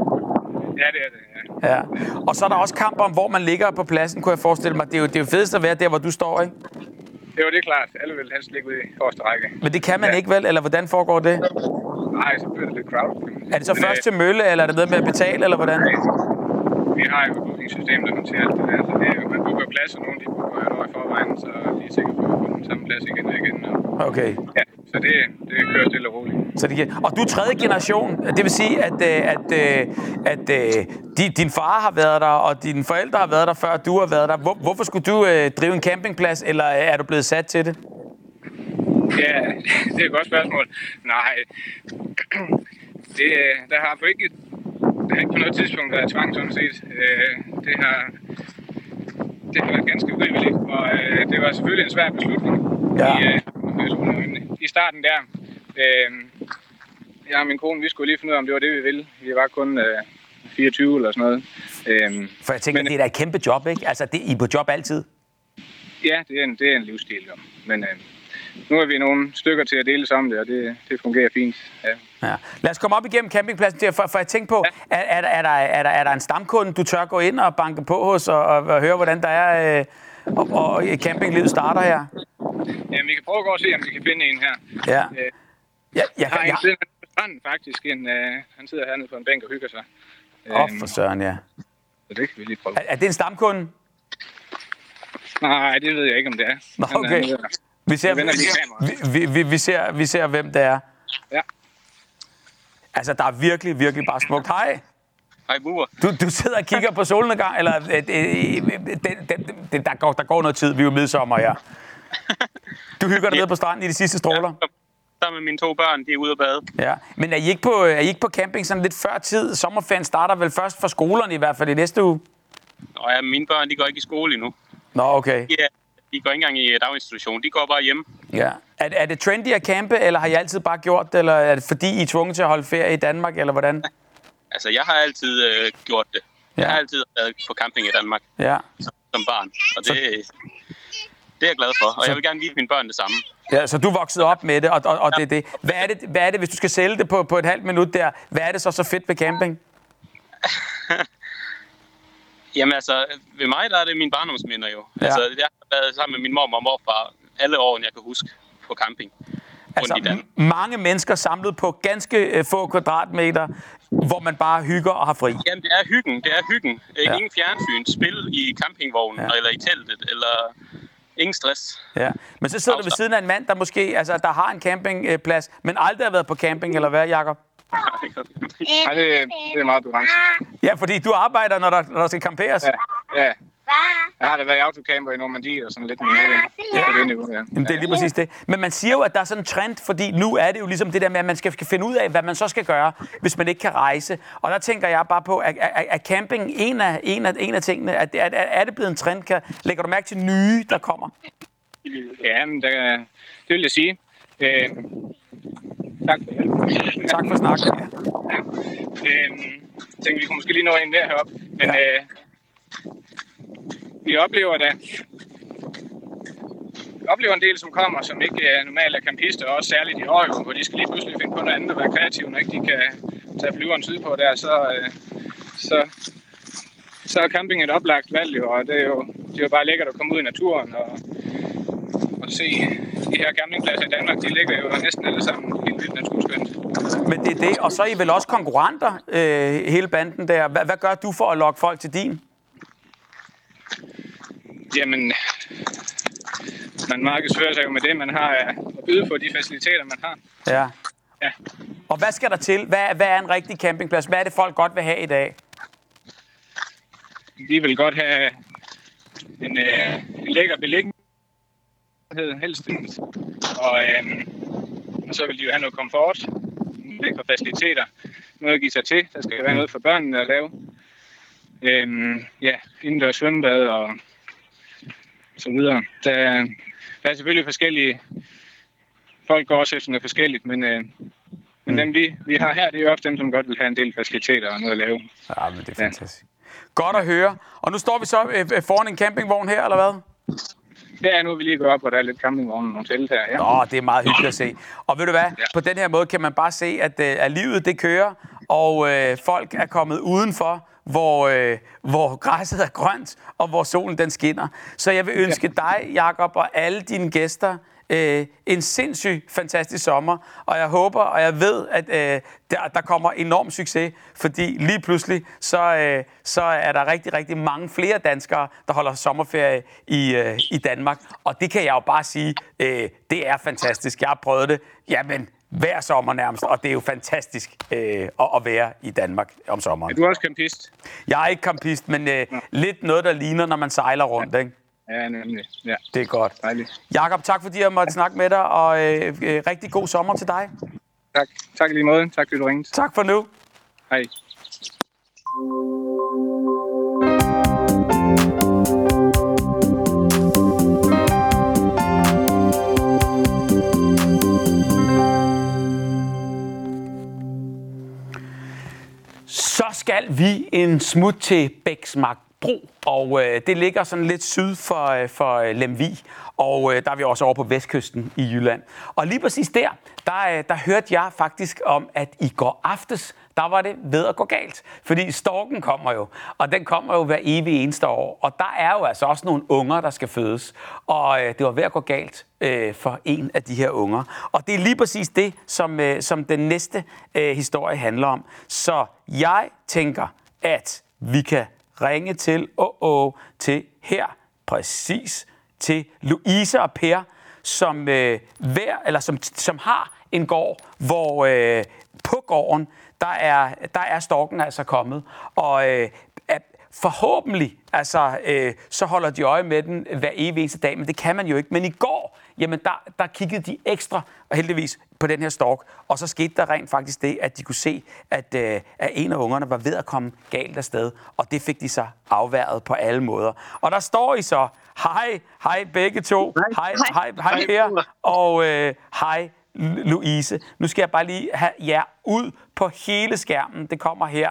Ja, det er det, ja. ja. Og så er der også kamp om, hvor man ligger på pladsen, kunne jeg forestille mig. Det er jo, det er jo fedest at være der, hvor du står, ikke? Jo, det er klart. Alle vil helst ligge ude i forreste række. Men det kan man ja. ikke vel, eller hvordan foregår det? Nej, så bliver det lidt crowd. Er det så Men, først øh, til mølle, eller er det noget med at betale, eller hvordan? Vi har jo et system, der håndterer alt det der, så det er booker plads, og nogle de booker et år i forvejen, så de er sikre på at få den samme plads igen og igen. Og, Okay. ja, så det, det kører stille og roligt. Så det. Og du er tredje generation, det vil sige, at, øh, at, øh, at, at din, din far har været der, og dine forældre har været der, før du har været der. Hvor, hvorfor skulle du øh, drive en campingplads, eller er du blevet sat til det? Ja, det er et godt spørgsmål. Nej, det, der har på ikke, der har ikke på noget tidspunkt været tvang, sådan set. Øh, Det har, det har været ganske frivilligt, og øh, det var selvfølgelig en svær beslutning Ja. i, øh, i starten der. Øh, Jeg og min kone, vi skulle lige finde ud af, om det var det, vi ville. Vi var kun øh, 24 eller sådan noget. Øh, For jeg tænker, Men- det er da et kæmpe job, ikke? Altså, det, I er på job altid. Ja, det er en, det er en livsstil, jo. Men øh, nu er vi nogle stykker til at deles om det, og det, det fungerer fint. Ja. Ja. Lad os komme op igennem campingpladsen til, for, for jeg tænker på, er, er, der- er, der, er, der, er der en stamkunde, du tør gå ind og banke på hos, og, og, og høre, hvordan der er, øh, og, og campinglivet starter her? Jamen, vi kan prøve at gå og se, om vi kan finde en her. Ja. Øh, Ja, jeg, har en siddende på stranden, faktisk. En, øh, han sidder hernede på en bænk og hygger sig. Åh, Øhm, for søren, ja. Så det kan vi lige prøve. Er, er det en stamkunde? Nej, det ved jeg ikke, om det er. Nå, Han er okay. nede og- Vi ser, vi, vi, vi, vi, ser, vi ser, hvem det er. Ja. Altså, der er virkelig, virkelig bare smukt. Hej. Hej, Bur. Du, du sidder og kigger på solnedgang, eller øh, øh, det, det, det, der, går, der går noget tid. Vi er jo midsommer her. Du hygger dig nede på stranden i de sidste stråler. Sammen med mine to børn, de er ude at bade. Ja. Men er I, ikke på, er I ikke på camping sådan lidt før tid? Sommerferien starter vel først for skolerne i hvert fald i næste uge? Og ja, mine børn, de går ikke i skole endnu. Nå, okay. De, er, de går ikke engang i daginstitution. De går bare hjem. Ja. Er, er det trendy at campe, eller har I altid bare gjort det? Eller er det fordi, I er tvunget til at holde ferie i Danmark, eller hvordan? Altså, jeg har altid øh, gjort det. Jeg Ja. har altid været på camping i Danmark Ja. som barn. Og det, det er jeg glad for. Og jeg vil gerne vise mine børn det samme. Ja, så du vokset op med det, og, og, og det er det. Hvad er det, hvad er det, hvis du skal sælge det på, på et halvt minut der, hvad er det så så fedt ved camping? Jamen altså, ved mig der er det mine barndomsminder jo. Ja. Altså, jeg har været sammen med min mormor og morfar alle årene, jeg kan huske på camping. I Altså, Danmark. mange mennesker samlet på ganske øh, få kvadratmeter, hvor man bare hygger og har fri. Jamen, det er hyggen. Det er hyggen. Ja. Ja. Ingen fjernsyn. Spil i campingvognen, Ja. eller i teltet, eller ingen stress. Ja. Men så sidder du ved siden af en mand, der måske altså, der har en campingplads, men aldrig har været på camping, eller hvad, Jacob? Nej, det, det er meget begrænset. Ja, fordi du arbejder, når der, når der skal camperes. Ja. ja. Jeg har da været i autocamper i Normandiet og sådan lidt mere ja. på det niveau, ja. Jamen, det er lige præcis det. Men man siger jo, at der er sådan en trend, fordi nu er det jo ligesom det der med, at man skal skal finde ud af, hvad man så skal gøre, hvis man ikke kan rejse. Og der tænker jeg bare på, at, at, at camping en af, en af, en af tingene, at, at, at er det blevet en trend? Kan, lægger du mærke til nye, der kommer? Ja, men der, det vil jeg sige. Øh, tak for hjælpen. Tak for snakken. Ja. Øh, jeg tænkte, vi kunne måske lige nå en mere heroppe. Men Ja. øh, vi oplever da vi oplever en del, som kommer, som ikke er normale campister, og også særligt i jo, hvor de skal lige pludselig finde på noget andet og være kreative, når ikke de kan tage flyveren sydpå der, så, øh, så, så er camping et oplagt valg, jo, og det er jo, det er jo bare lækkert at komme ud i naturen og, og se de her campingpladser i Danmark, de ligger jo næsten alle sammen helt vildt naturskønt. Men det er det, og så er I vel også konkurrenter, øh, hele banden der. Hvad, hvad gør du for at lokke folk til din? Jamen, man markedsfører sig jo med det, man har at byde på, de faciliteter, man har. Ja. Ja. Og hvad skal der til? Hvad, hvad er en rigtig campingplads? Hvad er det, folk godt vil have i dag? Vi vil godt have en, øh, en lækker beliggenhed, helst. Og, øh, og så vil de jo have noget komfort, lækre faciliteter, noget at give sig til. Der skal være noget for børnene at lave. Øh, ja, indendørs svømmebad og så videre. Der, der er selvfølgelig forskellige... Folk går også efter noget forskelligt, men, øh, men dem vi, vi har her, det er jo også dem, som godt vil have en del faciliteter og noget at lave. Ja, men det er fantastisk. Godt at høre. Og nu står vi så øh, øh, foran en campingvogn her, eller hvad? Ja, nu vi lige op, hvor der er lidt campingvogne og nogle telt her. Ja. Nå, det er meget hyggeligt at se. Og ved du hvad? Ja. På den her måde kan man bare se, at, øh, at livet det kører, og øh, folk er kommet udenfor, hvor, øh, hvor græsset er grønt, og hvor solen den skinner. Så jeg vil ønske dig, Jakob, og alle dine gæster øh, en sindssyg fantastisk sommer, og jeg håber, og jeg ved, at øh, der, der kommer enorm succes, fordi lige pludselig, så, øh, så er der rigtig, rigtig mange flere danskere, der holder sommerferie i, øh, i Danmark. Og det kan jeg jo bare sige, øh, det er fantastisk. Jeg har prøvet det. Jamen, hver sommer nærmest, og det er jo fantastisk øh, at, at være i Danmark om sommeren. Er du også campist? Jeg er ikke campist, men øh, lidt noget, der ligner, når man sejler rundt, ikke? Ja, nemlig. Ja. Det er godt. Dejligt. Jakob, tak fordi jeg måtte snakke med dig, og øh, øh, rigtig god sommer til dig. Tak. Tak lige måde. Tak fordi du ringede. Tak for nu. Hej. Så skal vi en smut til Bæksmark Bro, og øh, det ligger sådan lidt syd for, øh, for øh, Lemvi, og øh, der er vi også over på vestkysten i Jylland. Og lige præcis der, der, øh, der hørte jeg faktisk om, at i går aftes, der var det ved at gå galt. Fordi storken kommer jo, og den kommer jo hver evig eneste år. Og der er jo altså også nogle unger, der skal fødes. Og øh, det var ved at gå galt øh, for en af de her unger. Og det er lige præcis det, som, øh, som den næste øh, historie handler om. Så jeg tænker, at vi kan ringe til, åh, oh, oh, til her, præcis, til Louise og Per, som, øh, hver, eller som, som har en gård, hvor øh, på gården, der er, der er storken altså kommet. Og øh, at forhåbentlig altså, øh, så holder de øje med den hver evig eneste dag, men det kan man jo ikke. Men i går, jamen der, der kiggede de ekstra, og heldigvis, på den her stork, og så skete der rent faktisk det, at de kunne se, at, øh, at en af ungerne var ved at komme galt afsted, og det fik de så afværet på alle måder. Og der står I så, hej, hej begge to, hej, hej, hej, hej Per, og øh, hej Louise. Nu skal jeg bare lige have jer ud på hele skærmen. Det kommer her.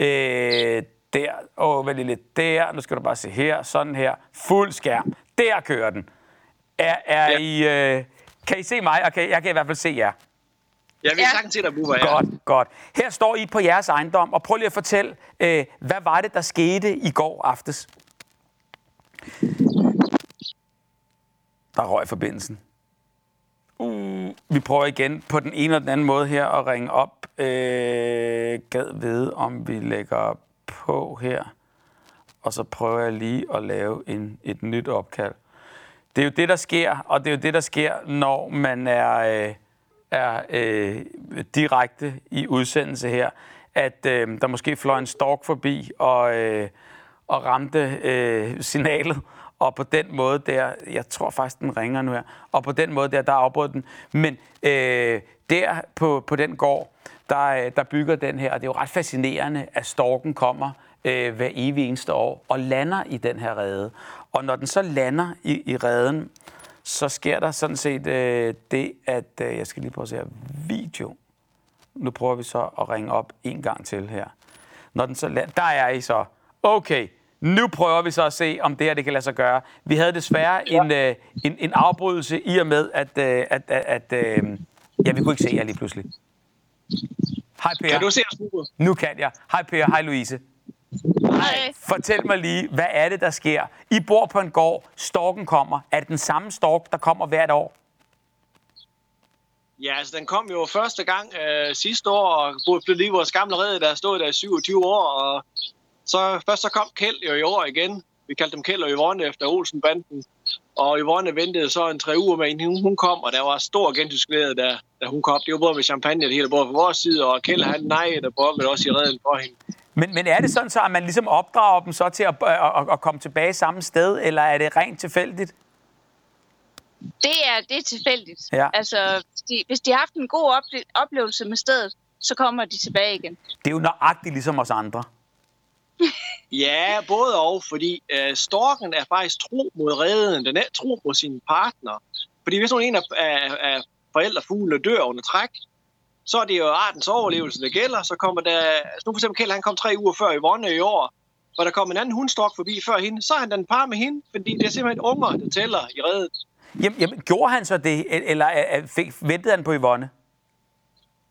Øh, der. Åh, oh, lidt der. Nu skal du bare se her. Sådan her. Fuld skærm. Der kører den. Er, er ja. I, øh, kan I se mig? Okay, jeg kan i hvert fald se jer. Ja, vi kan sagtens se dig. Ja. Godt, godt. Her står I på jeres ejendom, og prøv lige at fortælle, øh, hvad var det, der skete i går aftes? Der røg forbindelsen. Uh, vi prøver igen på den ene eller den anden måde her at ringe op. Øh, gad ved, om vi lægger på her. Og så prøver jeg lige at lave en, et nyt opkald. Det er jo det, der sker, og det er jo det, der sker, når man er, øh, er øh, direkte i udsendelse her. At øh, der måske fløj en stork forbi og, øh, og ramte øh, signalet, og på den måde der, jeg tror faktisk, den ringer nu her, og på den måde der, der afbrød den. Men øh, der på, på den gård, der, øh, der bygger den her, og det er jo ret fascinerende, at storken kommer øh, hver evig eneste år og lander i den her rede. Og når den så lander i, i reden, så sker der sådan set øh, det, at øh, jeg skal lige prøve at se her, video. Nu prøver vi så at ringe op en gang til her. Når den så lander, der er I så. Okay, nu prøver vi så at se, om det her det kan lade sig gøre. Vi havde desværre en, øh, en, en afbrydelse i og med, at, øh, at, at, at øh, ja, vi kunne ikke se jer lige pludselig. Hej Per. Kan du se os, Nu kan jeg. Hej Per, hej Louise. Hej. Fortæl mig lige, hvad er det, der sker? I bor på en gård, storken kommer. Er det den samme stork, der kommer hvert år? Ja, altså den kom jo første gang øh, sidste år, og blev lige vores gamle rede, der stod der i 27 år, og så først så kom Kjeld jo i år igen. Vi kaldte dem Kjeld og Yvonne efter Olsenbanden. Og Yvonne ventede så en tre uger med en, hun kom, og der var stor gentysklæde, da, da hun kom. Det var både med champagne, det hele, både fra vores side, og Kjeld han nej, der brokkede også i redden for hende. Men, men er det sådan så, at man ligesom opdrager dem så til at, at, at komme tilbage samme sted, eller er det rent tilfældigt? Det er, det er tilfældigt. Ja. Altså, de, hvis de har haft en god ople- oplevelse med stedet, så kommer de tilbage igen. Det er jo nøjagtigt ligesom os andre. Ja, både og, fordi øh, storken er faktisk tro mod redden. Den er tro mod sin partner. Fordi hvis nogen en af, af, af forældrefuglene dør under træk, så er det jo artens overlevelse, der gælder. Så kommer der, altså nu for eksempel Kjeld, han kom tre uger før i Vonne i år, og der kom en anden hundstork forbi før hende, så er han den par med hende, fordi det er simpelthen unger, der tæller i reddet. Jamen, jamen gjorde han så det, eller øh, fik, ventede han på Yvonne?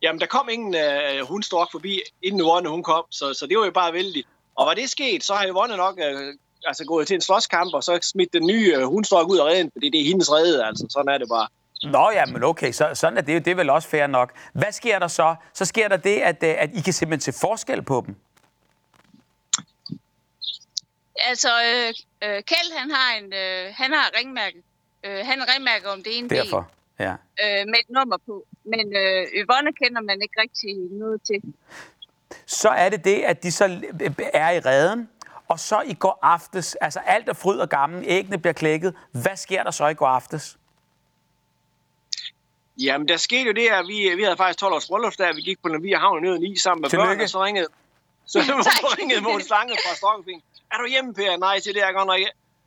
Jamen, der kom ingen uh, hundstork forbi, inden Yvonne hun kom, så, så det var jo bare vældigt. Og var det sket, så har Yvonne nok uh, altså gået til en slåskamp, og så smidt den nye uh, hundstork ud af redden, fordi det er hendes redde, altså sådan er det bare. Nå ja, men okay, så, sådan er det jo. Det er vel også fair nok. Hvad sker der så? Så sker der det, at, øh, at I kan simpelthen se forskel på dem. Altså, øh, øh, Kjeld, han har, en, øh, han har ringmærke. Øh, han har ringmærke om det ene Derfor, ja. øh, med et nummer på. Men øh, Yvonne kender man ikke rigtig noget til. Så er det det, at de så er i redden, og så i går aftes, altså alt er fryd og gammel, æggene bliver klækket. Hvad sker der så i går aftes? Jamen, der skete jo det, at vi, vi havde faktisk 12 års bryllupsdag, vi gik på Lavia Havn ned i sammen med Tillykke. børn, og så ringede, så ringede Måns Lange fra Stokkefing. Er du hjemme, Per? Nej, til det er jeg godt nok.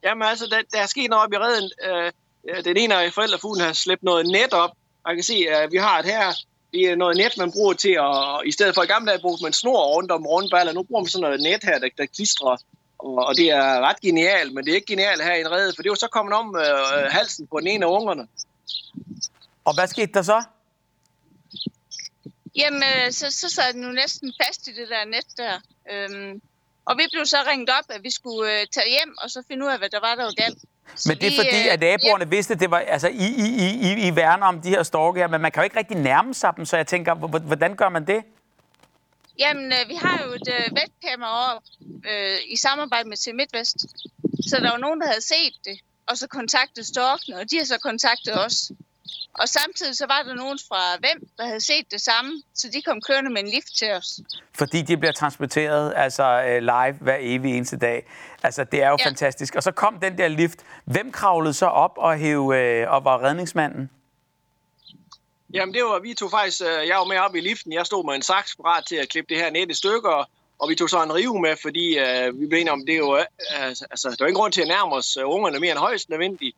Jamen altså, der, der er sket noget op i redden. Øh, øh, den ene af forældrefuglen har slæbt noget net op. Og jeg kan se, at vi har et her. Det er noget net, man bruger til at... I stedet for i gamle dage brugte man snor rundt om rundballer. Nu bruger man sådan noget net her, der, der klistrer. Og, og det er ret genialt, men det er ikke genialt her i en redde, for det var så kommet om øh, halsen på den ene af ungerne. Og hvad skete der så? Jamen, øh, så, så sad den jo næsten fast i det der net der. Øhm, og vi blev så ringet op, at vi skulle øh, tage hjem, og så finde ud af, hvad der var, der var galt. Så Men det er vi, fordi, øh, at naboerne ja. vidste, at det var, altså, I, I, I, I, I værner om de her storke her, men man kan jo ikke rigtig nærme sig dem, så jeg tænker, hvordan gør man det? Jamen, øh, vi har jo et øh, webkamera op øh, i samarbejde med Til MidtVest. Så der var nogen, der havde set det, og så kontaktet storkene, og de har så kontaktet os. Og samtidig så var der nogen fra Hvem, der havde set det samme, så de kom kørende med en lift til os. Fordi de bliver transporteret altså, øh, live hver evig eneste dag. Altså, det er jo ja. Fantastisk. Og så kom den der lift. Hvem kravlede så op og, hæv, øh, og var redningsmanden? Jamen, det var, vi tog faktisk, øh, jeg var med op i liften, jeg stod med en saks parat til at klippe det her net i stykker, og vi tog så en rive med, fordi øh, vi blev enige om, det er jo, øh, altså, der var ingen grund til at nærme os øh, ungerne mere end højst nødvendigt.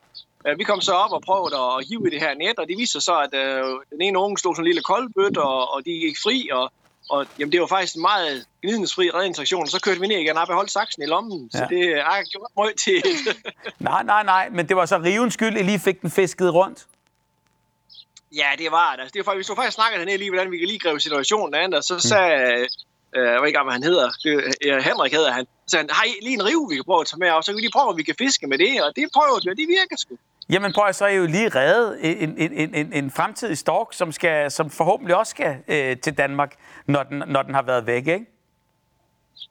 Øh, vi kom så op og prøvede at hive i det her net, og det viste sig så, at øh, den ene unge stod sådan en lille koldbøt, og, og de gik fri, og, og jamen, det var faktisk en meget gnidningsfri redningsaktion, og så kørte vi ned igen op og holdt saksen i lommen, ja. så Ja. det har gjort meget til Nej, nej, nej, men det var så rivens skyld, I lige fik den fisket rundt. Ja, det var det. Altså, det var faktisk, vi stod faktisk og snakkede hernede lige, hvordan vi kan lige gribe situationen an, og så sagde, øh, jeg ved ikke, hvad han hedder, det, øh, Henrik hedder han, så han, har I lige en rive, vi kan prøve at tage med, og så kan vi lige prøve, om vi kan fiske med det, og det prøvede vi, og det virker sgu. Jamen prøv at så er I jo lige reddet en, en, en, en, en fremtidig stork, som, skal, som forhåbentlig også skal øh, til Danmark, når den, når den har været væk, ikke?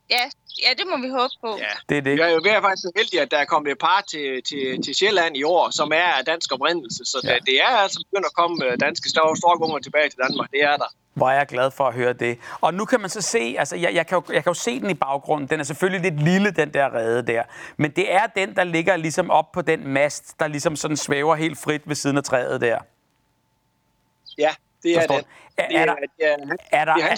Ja, ja det må vi håbe på. Ja. Det er det. Vi er jo ved at faktisk så heldige, at der er kommet et par til, til, til Sjælland i år, som er af dansk oprindelse, så Ja. ja. det, det er altså begyndt at komme øh, danske storkunger tilbage til Danmark, det er der. Hvor er jeg glad for at høre det. Og nu kan man så se, altså jeg, jeg, kan jo, jeg kan jo se den i baggrunden. Den er selvfølgelig lidt lille, den der rede der. Men det er den, der ligger ligesom op på den mast, der ligesom sådan svæver helt frit ved siden af træet der. Ja, det er Forstår det. du? Er- er der- Er der, er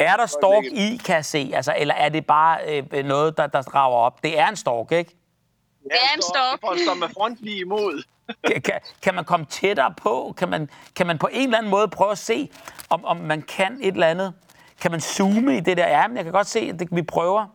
er der stork i, kan jeg se? Altså, eller er det bare øh, noget, der, der drager op? Det er en stork, ikke? Det er en stork. For at stå med front lige imod. Kan, kan, kan man komme tættere på? Kan man, kan man på en eller anden måde prøve at se, om, om man kan et eller andet? Kan man zoome i det der? Ja, men jeg kan godt se, at det, vi prøver.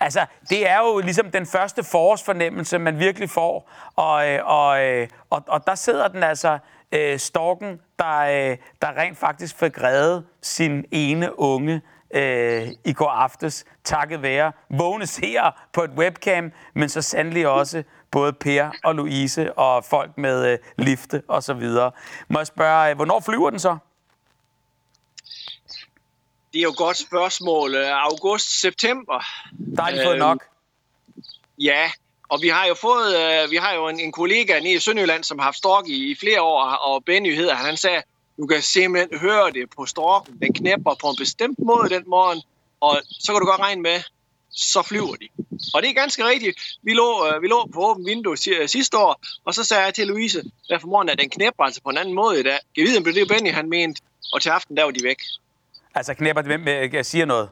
Altså, det er jo ligesom den første forårsfornemmelse, man virkelig får. Og, øh, og, øh, og, og der sidder den altså, øh, storken, der, øh, der rent faktisk fik reddet sin ene unge øh, i går aftes, takket være vågne seere på et webcam, men så sandelig også både Per og Louise og folk med øh, lifte og så videre. Må jeg spørge, øh, hvornår flyver den så? Det er jo et godt spørgsmål. Øh, August, september. Der har de fået Øh, nok. Ja, og vi har jo fået, øh, vi har jo en, en kollega nede i Sønderjylland, som har haft stork i, i flere år, og Benny hedder han, han sagde, du kan simpelthen høre det på storken. Den knæpper på en bestemt måde den morgen, og så kan du godt regne med, så flyver de. Og det er ganske rigtigt. Vi lå, øh, vi lå på åbent vindue si- sidste år, og så sagde jeg til Louise, der for morgen, at den knæpper altså på en anden måde i dag. Jeg ved, om det er det, Benny han mente, og til aften, der var de væk. Altså knæpper det, hvem øh, jeg siger noget?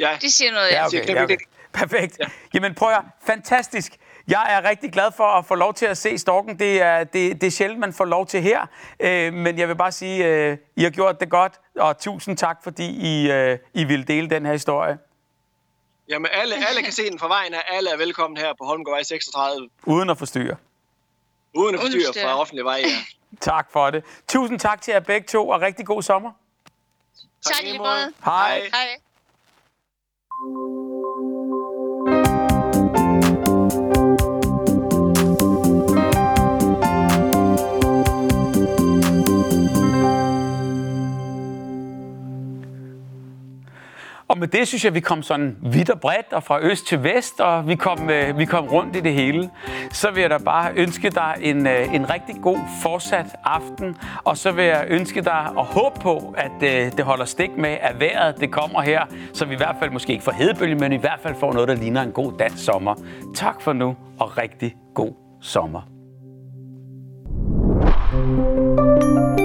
Ja, De siger noget, ja. Ja, okay. Ja, okay. Perfekt. Ja. Jamen prøv at. Fantastisk. Jeg er rigtig glad for at få lov til at se storken. Det er, det, det er sjældent, man får lov til her. Øh, men jeg vil bare sige, øh, I har gjort det godt, og tusind tak, fordi I, øh, I ville dele den her historie. Jamen, alle, alle kan se den fra vejen af. Alle er velkommen her på Holmgårdvej 36. Uden at forstyrre. Uden at forstyrre forstyrre. fra offentlig vej, ja. Tak for det. Tusind tak til jer begge to, og rigtig god sommer. Tak i lige måde. Hej. Hej. Og med det synes jeg, vi kom sådan vidt og bredt og fra øst til vest, og vi kom, øh, vi kom rundt i det hele. Så vil jeg da bare ønske dig en, øh, en rigtig god fortsat aften, og så vil jeg ønske dig og håbe på, at øh, det holder stik med, at vejret det kommer her, så vi i hvert fald måske ikke får hedebølge, men i hvert fald får noget, der ligner en god dansk sommer. Tak for nu, og rigtig god sommer. thank you